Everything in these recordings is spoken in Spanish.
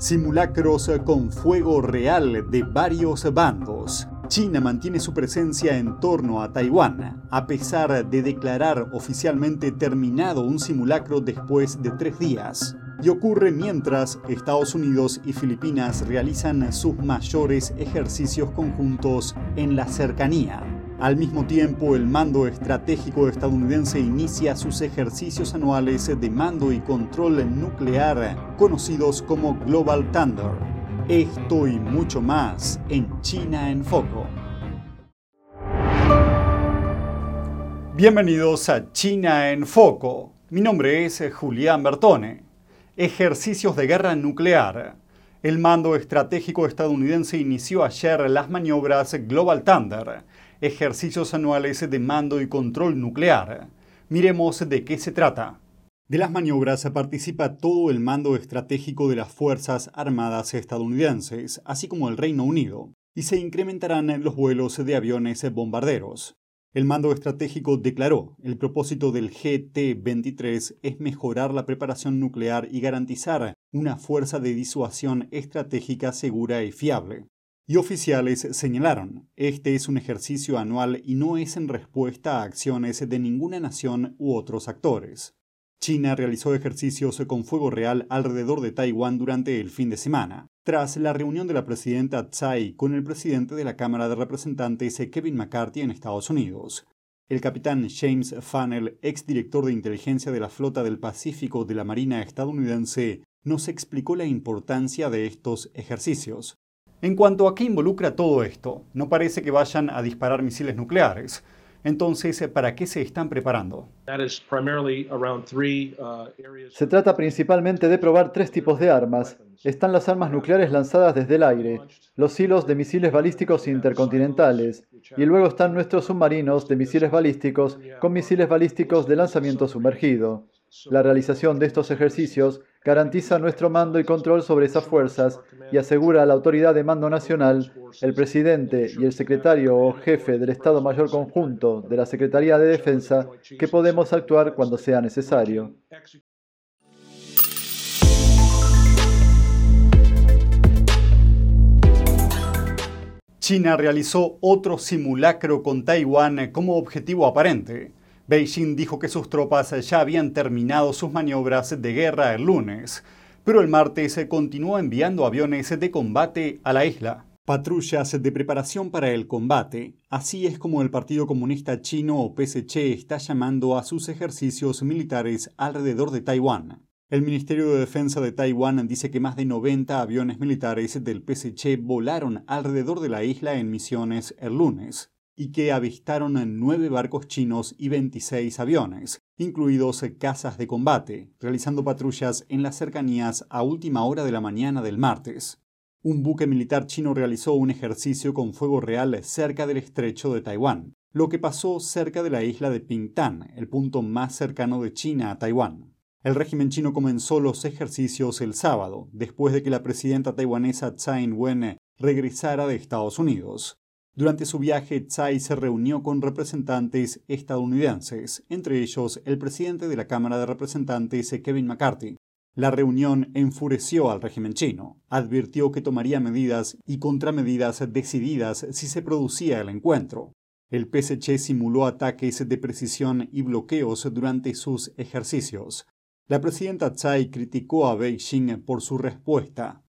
Simulacros con fuego real de varios bandos. China mantiene su presencia en torno a Taiwán, a pesar de declarar oficialmente terminado un simulacro después de tres días. Y ocurre mientras Estados Unidos y Filipinas realizan sus mayores ejercicios conjuntos en la cercanía. Al mismo tiempo, el mando estratégico estadounidense inicia sus ejercicios anuales de mando y control nuclear, conocidos como Global Thunder. Esto y mucho más en China en Foco. Bienvenidos a China en Foco. Mi nombre es Julián Bertone. Ejercicios de guerra nuclear. El mando estratégico estadounidense inició ayer las maniobras Global Thunder, ejercicios anuales de mando y control nuclear. Miremos de qué se trata. De las maniobras participa todo el mando estratégico de las Fuerzas Armadas estadounidenses, así como el Reino Unido, y se incrementarán los vuelos de aviones bombarderos. El mando estratégico declaró, el propósito del GT-23 es mejorar la preparación nuclear y garantizar una fuerza de disuasión estratégica segura y fiable. Y oficiales señalaron, este es un ejercicio anual y no es en respuesta a acciones de ninguna nación u otros actores. China realizó ejercicios con fuego real alrededor de Taiwán durante el fin de semana, tras la reunión de la presidenta Tsai con el presidente de la Cámara de Representantes Kevin McCarthy en Estados Unidos. El capitán James Funnell, exdirector de inteligencia de la Flota del Pacífico de la Marina estadounidense, nos explicó la importancia de estos ejercicios. En cuanto a qué involucra todo esto, no parece que vayan a disparar misiles nucleares. Entonces, ¿para qué se están preparando? Uh, se trata principalmente de probar tres tipos de armas. Están las armas nucleares lanzadas desde el aire, los hilos de misiles balísticos intercontinentales, y luego están nuestros submarinos de misiles balísticos con misiles balísticos de lanzamiento sumergido. La realización de estos ejercicios garantiza nuestro mando y control sobre esas fuerzas y asegura a la autoridad de mando nacional, el presidente y el secretario o jefe del Estado Mayor Conjunto de la Secretaría de Defensa que podemos actuar cuando sea necesario. China realizó otro simulacro con Taiwán como objetivo aparente. Beijing dijo que sus tropas ya habían terminado sus maniobras de guerra el lunes, pero el martes continuó enviando aviones de combate a la isla. Patrullas de preparación para el combate, así es como el Partido Comunista Chino o PSC está llamando a sus ejercicios militares alrededor de Taiwán. El Ministerio de Defensa de Taiwán dice que más de 90 aviones militares del PSC volaron alrededor de la isla en misiones el lunes y que avistaron nueve barcos chinos y 26 aviones, incluidos casas de combate, realizando patrullas en las cercanías a última hora de la mañana del martes. Un buque militar chino realizó un ejercicio con fuego real cerca del estrecho de Taiwán, lo que pasó cerca de la isla de Pingtan, el punto más cercano de China a Taiwán. El régimen chino comenzó los ejercicios el sábado, después de que la presidenta taiwanesa Tsai Ing-wen regresara de Estados Unidos. Durante su viaje, Tsai se reunió con representantes estadounidenses, entre ellos el presidente de la Cámara de Representantes, Kevin McCarthy. La reunión enfureció al régimen chino. Advirtió que tomaría medidas y contramedidas decididas si se producía el encuentro. El PSC simuló ataques de precisión y bloqueos durante sus ejercicios. La presidenta Tsai criticó a Beijing por su respuesta.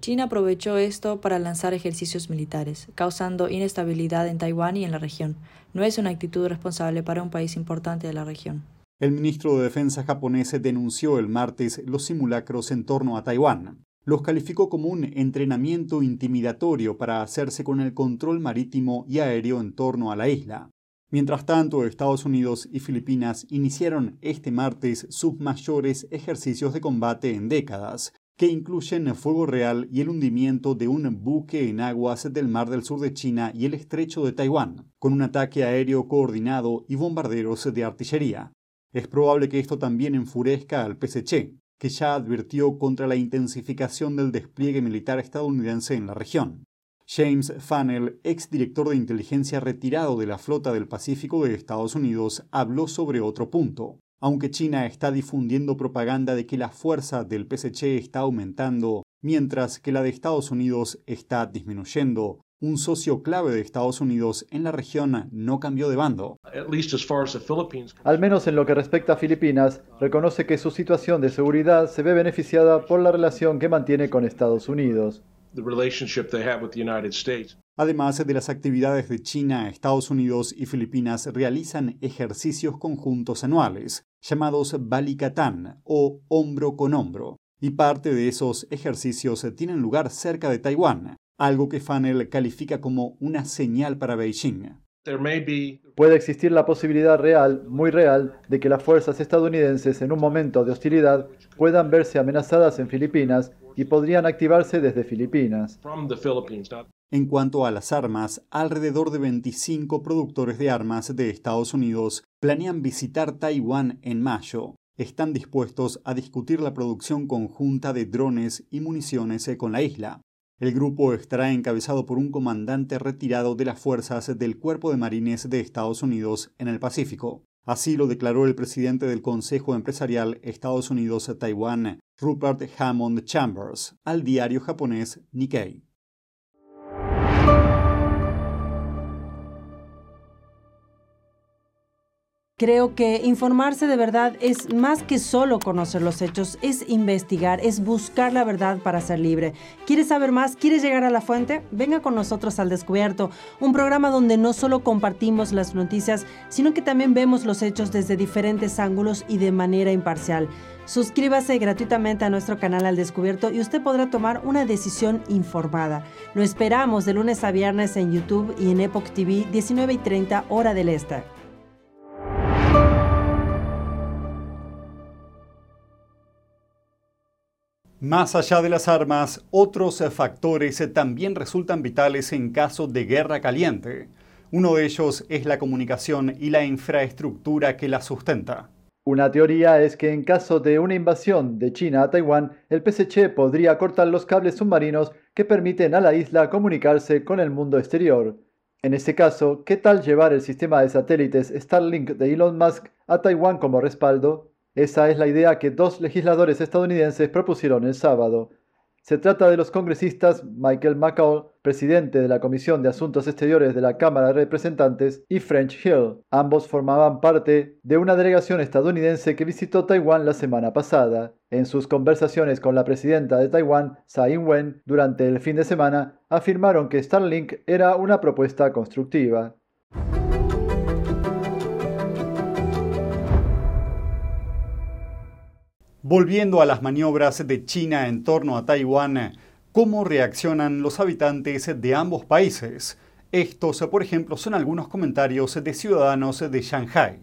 China aprovechó esto para lanzar ejercicios militares, causando inestabilidad en Taiwán y en la región. No es una actitud responsable para un país importante de la región. El ministro de Defensa japonés denunció el martes los simulacros en torno a Taiwán. Los calificó como un entrenamiento intimidatorio para hacerse con el control marítimo y aéreo en torno a la isla. Mientras tanto, Estados Unidos y Filipinas iniciaron este martes sus mayores ejercicios de combate en décadas, que incluyen fuego real y el hundimiento de un buque en aguas del Mar del Sur de China y el estrecho de Taiwán, con un ataque aéreo coordinado y bombarderos de artillería. Es probable que esto también enfurezca al PSC, que ya advirtió contra la intensificación del despliegue militar estadounidense en la región. James Funnell, exdirector de inteligencia retirado de la Flota del Pacífico de Estados Unidos, habló sobre otro punto. Aunque China está difundiendo propaganda de que la fuerza del PSC está aumentando, mientras que la de Estados Unidos está disminuyendo, un socio clave de Estados Unidos en la región no cambió de bando. Al menos en lo que respecta a Filipinas, reconoce que su situación de seguridad se ve beneficiada por la relación que mantiene con Estados Unidos. Además de las actividades de China, Estados Unidos y Filipinas realizan ejercicios conjuntos anuales, llamados Balikatan o hombro con hombro, y parte de esos ejercicios tienen lugar cerca de Taiwán, algo que Fanel califica como una señal para Beijing. Puede existir la posibilidad real, muy real, de que las fuerzas estadounidenses en un momento de hostilidad puedan verse amenazadas en Filipinas y podrían activarse desde Filipinas. En cuanto a las armas, alrededor de 25 productores de armas de Estados Unidos planean visitar Taiwán en mayo. Están dispuestos a discutir la producción conjunta de drones y municiones con la isla. El grupo estará encabezado por un comandante retirado de las fuerzas del Cuerpo de Marines de Estados Unidos en el Pacífico. Así lo declaró el presidente del Consejo Empresarial Estados Unidos-Taiwán, Rupert Hammond Chambers, al diario japonés Nikkei. Creo que informarse de verdad es más que solo conocer los hechos, es investigar, es buscar la verdad para ser libre. ¿Quieres saber más? ¿Quieres llegar a la fuente? Venga con nosotros al Descubierto, un programa donde no solo compartimos las noticias, sino que también vemos los hechos desde diferentes ángulos y de manera imparcial. Suscríbase gratuitamente a nuestro canal Al Descubierto y usted podrá tomar una decisión informada. Lo esperamos de lunes a viernes en YouTube y en Epoch TV 19 y 30 hora del este. Más allá de las armas, otros factores también resultan vitales en caso de guerra caliente. Uno de ellos es la comunicación y la infraestructura que la sustenta. Una teoría es que en caso de una invasión de China a Taiwán, el PSC podría cortar los cables submarinos que permiten a la isla comunicarse con el mundo exterior. En ese caso, ¿qué tal llevar el sistema de satélites Starlink de Elon Musk a Taiwán como respaldo? Esa es la idea que dos legisladores estadounidenses propusieron el sábado. Se trata de los congresistas Michael McCall, presidente de la Comisión de Asuntos Exteriores de la Cámara de Representantes, y French Hill. Ambos formaban parte de una delegación estadounidense que visitó Taiwán la semana pasada. En sus conversaciones con la presidenta de Taiwán, Tsai Ing-wen, durante el fin de semana, afirmaron que Starlink era una propuesta constructiva. Volviendo a las maniobras de China en torno a Taiwán, ¿cómo reaccionan los habitantes de ambos países? Estos, por ejemplo, son algunos comentarios de ciudadanos de Shanghai.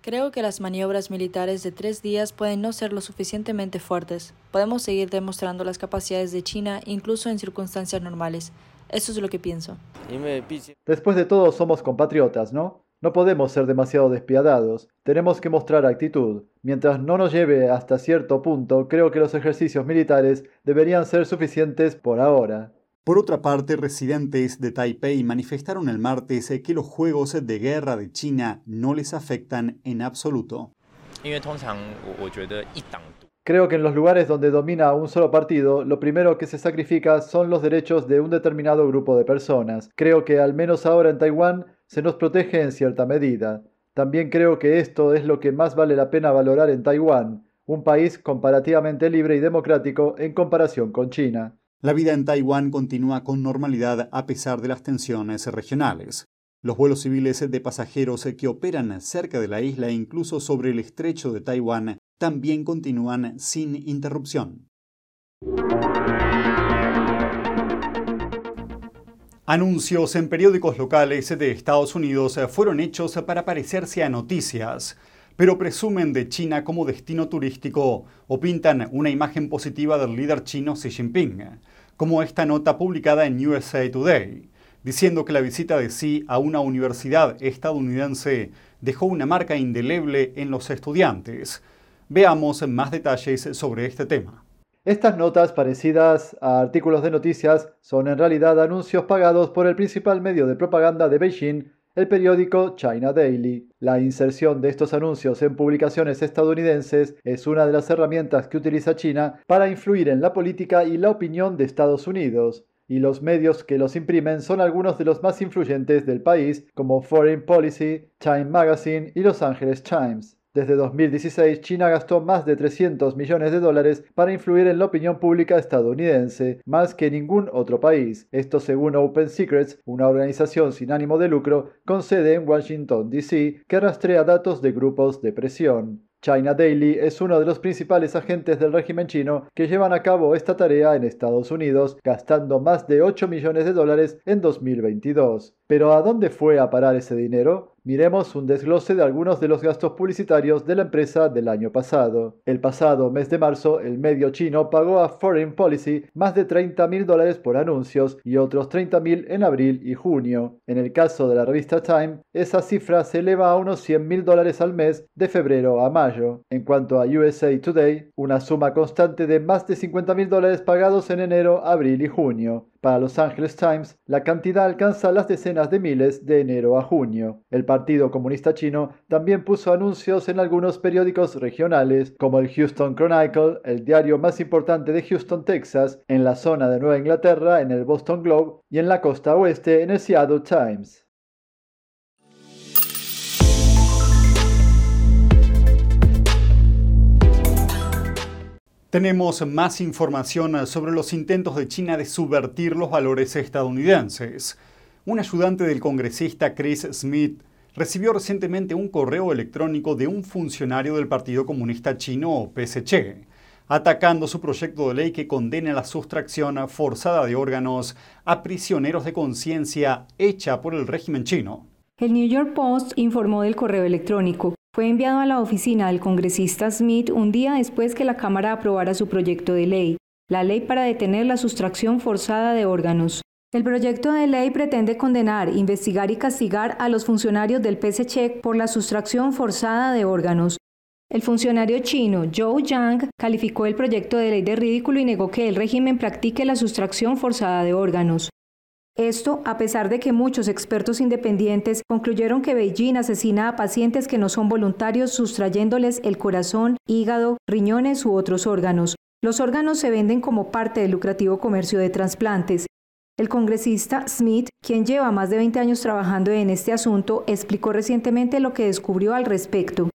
Creo que las maniobras militares de tres días pueden no ser lo suficientemente fuertes. Podemos seguir demostrando las capacidades de China incluso en circunstancias normales. Eso es lo que pienso. Después de todo, somos compatriotas, ¿no? No podemos ser demasiado despiadados, tenemos que mostrar actitud. Mientras no nos lleve hasta cierto punto, creo que los ejercicios militares deberían ser suficientes por ahora. Por otra parte, residentes de Taipei manifestaron el martes que los juegos de guerra de China no les afectan en absoluto. Creo que en los lugares donde domina un solo partido, lo primero que se sacrifica son los derechos de un determinado grupo de personas. Creo que al menos ahora en Taiwán se nos protege en cierta medida. También creo que esto es lo que más vale la pena valorar en Taiwán, un país comparativamente libre y democrático en comparación con China. La vida en Taiwán continúa con normalidad a pesar de las tensiones regionales. Los vuelos civiles de pasajeros que operan cerca de la isla e incluso sobre el estrecho de Taiwán también continúan sin interrupción. Anuncios en periódicos locales de Estados Unidos fueron hechos para parecerse a noticias, pero presumen de China como destino turístico o pintan una imagen positiva del líder chino Xi Jinping, como esta nota publicada en USA Today, diciendo que la visita de Xi a una universidad estadounidense dejó una marca indeleble en los estudiantes. Veamos más detalles sobre este tema. Estas notas, parecidas a artículos de noticias, son en realidad anuncios pagados por el principal medio de propaganda de Beijing, el periódico China Daily. La inserción de estos anuncios en publicaciones estadounidenses es una de las herramientas que utiliza China para influir en la política y la opinión de Estados Unidos y los medios que los imprimen son algunos de los más influyentes del país, como Foreign Policy, Time Magazine y Los Angeles Times. Desde 2016, China gastó más de 300 millones de dólares para influir en la opinión pública estadounidense, más que ningún otro país. Esto según Open Secrets, una organización sin ánimo de lucro con sede en Washington, D.C., que rastrea datos de grupos de presión. China Daily es uno de los principales agentes del régimen chino que llevan a cabo esta tarea en Estados Unidos, gastando más de 8 millones de dólares en 2022. Pero ¿a dónde fue a parar ese dinero? Miremos un desglose de algunos de los gastos publicitarios de la empresa del año pasado. El pasado mes de marzo, el medio chino pagó a Foreign Policy más de 30 mil dólares por anuncios y otros 30 mil en abril y junio. En el caso de la revista Time, esa cifra se eleva a unos 100 mil dólares al mes de febrero a mayo. En cuanto a USA Today, una suma constante de más de 50 mil dólares pagados en enero, abril y junio. Para Los Angeles Times, la cantidad alcanza las decenas de miles de enero a junio. El Partido Comunista Chino también puso anuncios en algunos periódicos regionales, como el Houston Chronicle, el diario más importante de Houston, Texas, en la zona de Nueva Inglaterra, en el Boston Globe, y en la costa oeste, en el Seattle Times. Tenemos más información sobre los intentos de China de subvertir los valores estadounidenses. Un ayudante del congresista Chris Smith recibió recientemente un correo electrónico de un funcionario del Partido Comunista Chino, PSC, atacando su proyecto de ley que condena la sustracción forzada de órganos a prisioneros de conciencia hecha por el régimen chino. El New York Post informó del correo electrónico fue enviado a la oficina del congresista Smith un día después que la Cámara aprobara su proyecto de ley, la ley para detener la sustracción forzada de órganos. El proyecto de ley pretende condenar, investigar y castigar a los funcionarios del PSC por la sustracción forzada de órganos. El funcionario chino Zhou Yang calificó el proyecto de ley de ridículo y negó que el régimen practique la sustracción forzada de órganos. Esto a pesar de que muchos expertos independientes concluyeron que Beijing asesina a pacientes que no son voluntarios sustrayéndoles el corazón, hígado, riñones u otros órganos. Los órganos se venden como parte del lucrativo comercio de trasplantes. El congresista Smith, quien lleva más de 20 años trabajando en este asunto, explicó recientemente lo que descubrió al respecto.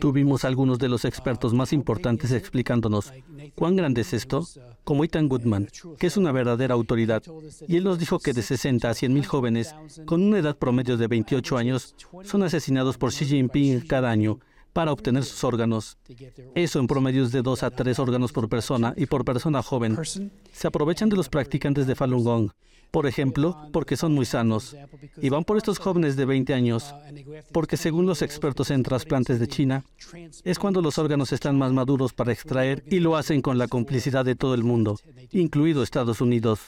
Tuvimos algunos de los expertos más importantes explicándonos cuán grande es esto, como Ethan Goodman, que es una verdadera autoridad, y él nos dijo que de 60 a 100 mil jóvenes con una edad promedio de 28 años son asesinados por Xi Jinping cada año para obtener sus órganos. Eso en promedio es de 2 a 3 órganos por persona y por persona joven. Se aprovechan de los practicantes de Falun Gong por ejemplo, porque son muy sanos. Y van por estos jóvenes de 20 años, porque según los expertos en trasplantes de China, es cuando los órganos están más maduros para extraer y lo hacen con la complicidad de todo el mundo, incluido Estados Unidos.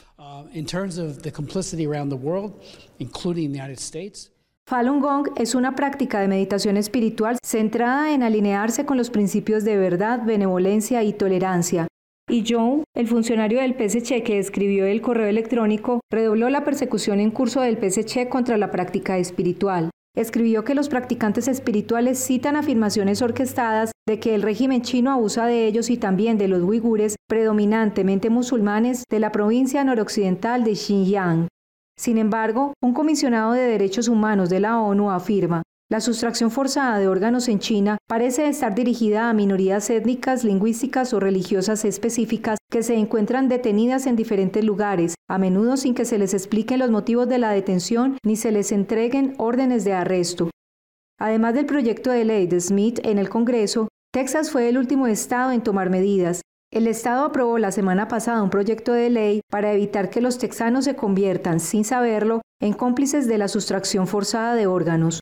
Falun Gong es una práctica de meditación espiritual centrada en alinearse con los principios de verdad, benevolencia y tolerancia, y John, el funcionario del PSC que escribió el correo electrónico, redobló la persecución en curso del PSC contra la práctica espiritual. Escribió que los practicantes espirituales citan afirmaciones orquestadas de que el régimen chino abusa de ellos y también de los uigures, predominantemente musulmanes, de la provincia noroccidental de Xinjiang. Sin embargo, un comisionado de derechos humanos de la ONU afirma, la sustracción forzada de órganos en China parece estar dirigida a minorías étnicas, lingüísticas o religiosas específicas que se encuentran detenidas en diferentes lugares, a menudo sin que se les expliquen los motivos de la detención ni se les entreguen órdenes de arresto. Además del proyecto de ley de Smith en el Congreso, Texas fue el último estado en tomar medidas. El estado aprobó la semana pasada un proyecto de ley para evitar que los texanos se conviertan, sin saberlo, en cómplices de la sustracción forzada de órganos.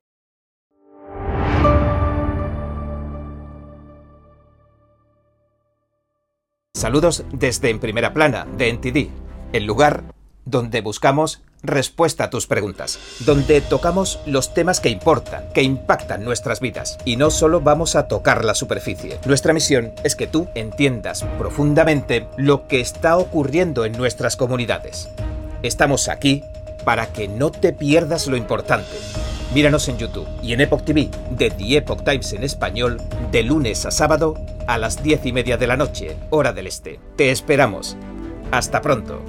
Saludos desde En Primera Plana, de NTD, el lugar donde buscamos respuesta a tus preguntas, donde tocamos los temas que importan, que impactan nuestras vidas, y no solo vamos a tocar la superficie. Nuestra misión es que tú entiendas profundamente lo que está ocurriendo en nuestras comunidades. Estamos aquí para que no te pierdas lo importante. Míranos en YouTube y en Epoch TV de The Epoch Times en español de lunes a sábado a las diez y media de la noche, hora del este. Te esperamos. Hasta pronto.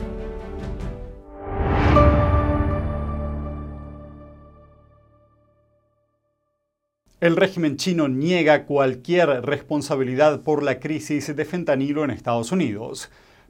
El régimen chino niega cualquier responsabilidad por la crisis de fentanilo en Estados Unidos.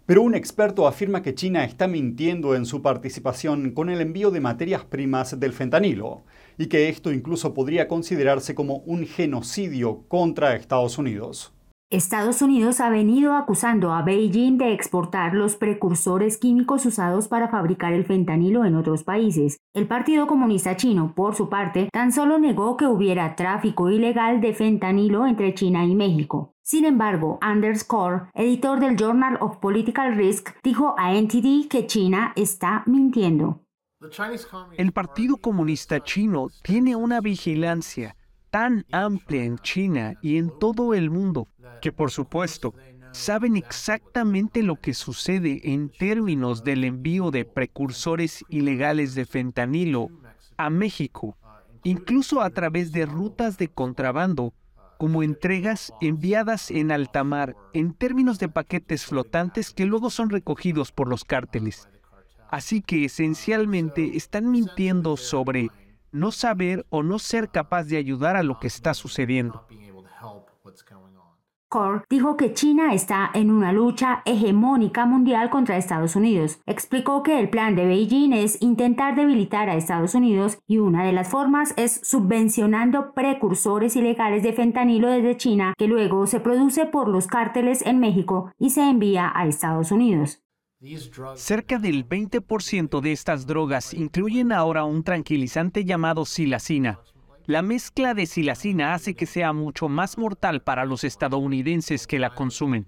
Pero un experto afirma que China está mintiendo en su participación con el envío de materias primas del fentanilo y que esto incluso podría considerarse como un genocidio contra Estados Unidos. Estados Unidos ha venido acusando a Beijing de exportar los precursores químicos usados para fabricar el fentanilo en otros países. El Partido Comunista Chino, por su parte, tan solo negó que hubiera tráfico ilegal de fentanilo entre China y México. Sin embargo, Anders Korr, editor del Journal of Political Risk, dijo a NTD que China está mintiendo. El Partido Comunista Chino tiene una vigilancia tan amplia en China y en todo el mundo que por supuesto saben exactamente lo que sucede en términos del envío de precursores ilegales de fentanilo a México, incluso a través de rutas de contrabando como entregas enviadas en alta mar en términos de paquetes flotantes que luego son recogidos por los cárteles. Así que esencialmente están mintiendo sobre no saber o no ser capaz de ayudar a lo que está sucediendo. Kaur dijo que China está en una lucha hegemónica mundial contra Estados Unidos. Explicó que el plan de Beijing es intentar debilitar a Estados Unidos y una de las formas es subvencionando precursores ilegales de fentanilo desde China que luego se produce por los cárteles en México y se envía a Estados Unidos. Cerca del 20% de estas drogas incluyen ahora un tranquilizante llamado silacina. La mezcla de silacina hace que sea mucho más mortal para los estadounidenses que la consumen.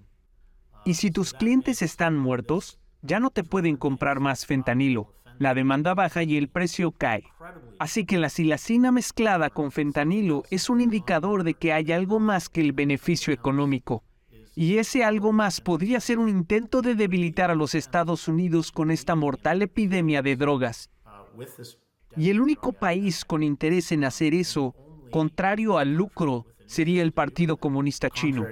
Y si tus clientes están muertos, ya no te pueden comprar más fentanilo. La demanda baja y el precio cae. Así que la silacina mezclada con fentanilo es un indicador de que hay algo más que el beneficio económico. Y ese algo más podría ser un intento de debilitar a los Estados Unidos con esta mortal epidemia de drogas. Y el único país con interés en hacer eso, contrario al lucro, sería el Partido Comunista Chino.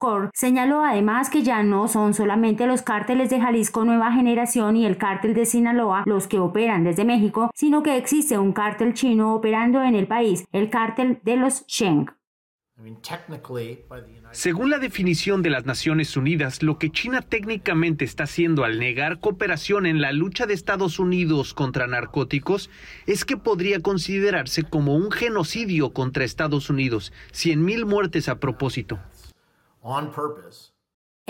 Core señaló además que ya no son solamente los cárteles de Jalisco Nueva Generación y el cártel de Sinaloa los que operan desde México, sino que existe un cártel chino operando en el país, el cártel de los Sheng. Según la definición de las Naciones Unidas, lo que China técnicamente está haciendo al negar cooperación en la lucha de Estados Unidos contra narcóticos es que podría considerarse como un genocidio contra Estados Unidos, 100.000 muertes a propósito.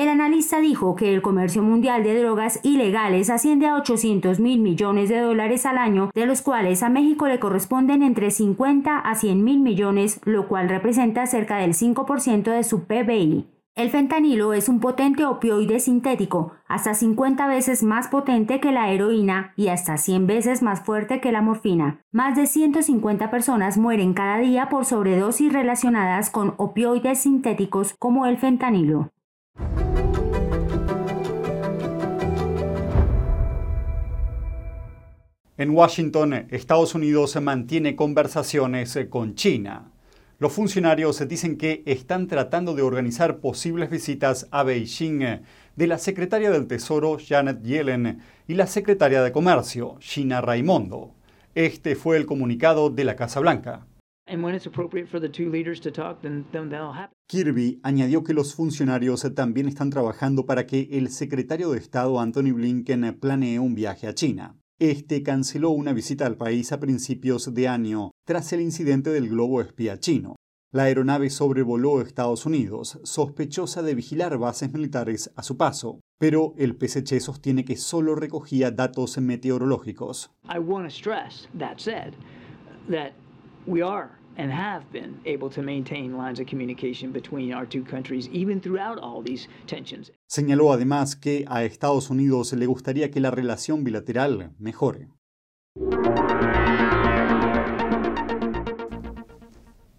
El analista dijo que el comercio mundial de drogas ilegales asciende a 800 mil millones de dólares al año, de los cuales a México le corresponden entre 50 a 100 mil millones, lo cual representa cerca del 5% de su PBI. El fentanilo es un potente opioide sintético, hasta 50 veces más potente que la heroína y hasta 100 veces más fuerte que la morfina. Más de 150 personas mueren cada día por sobredosis relacionadas con opioides sintéticos como el fentanilo. En Washington, Estados Unidos mantiene conversaciones con China. Los funcionarios dicen que están tratando de organizar posibles visitas a Beijing de la secretaria del Tesoro Janet Yellen y la secretaria de Comercio Gina Raimondo. Este fue el comunicado de la Casa Blanca. Kirby añadió que los funcionarios también están trabajando para que el secretario de Estado Anthony Blinken planee un viaje a China. Este canceló una visita al país a principios de año tras el incidente del globo espía chino. La aeronave sobrevoló Estados Unidos, sospechosa de vigilar bases militares a su paso, pero el PSC sostiene que solo recogía datos meteorológicos. And have been able to maintain lines of communication between our two countries even throughout all these tensions. Señaló además que a Estados Unidos le gustaría que la relación bilateral mejore.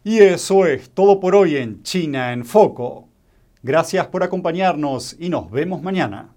Y eso es todo por hoy en China en Foco. Gracias por acompañarnos y nos vemos mañana.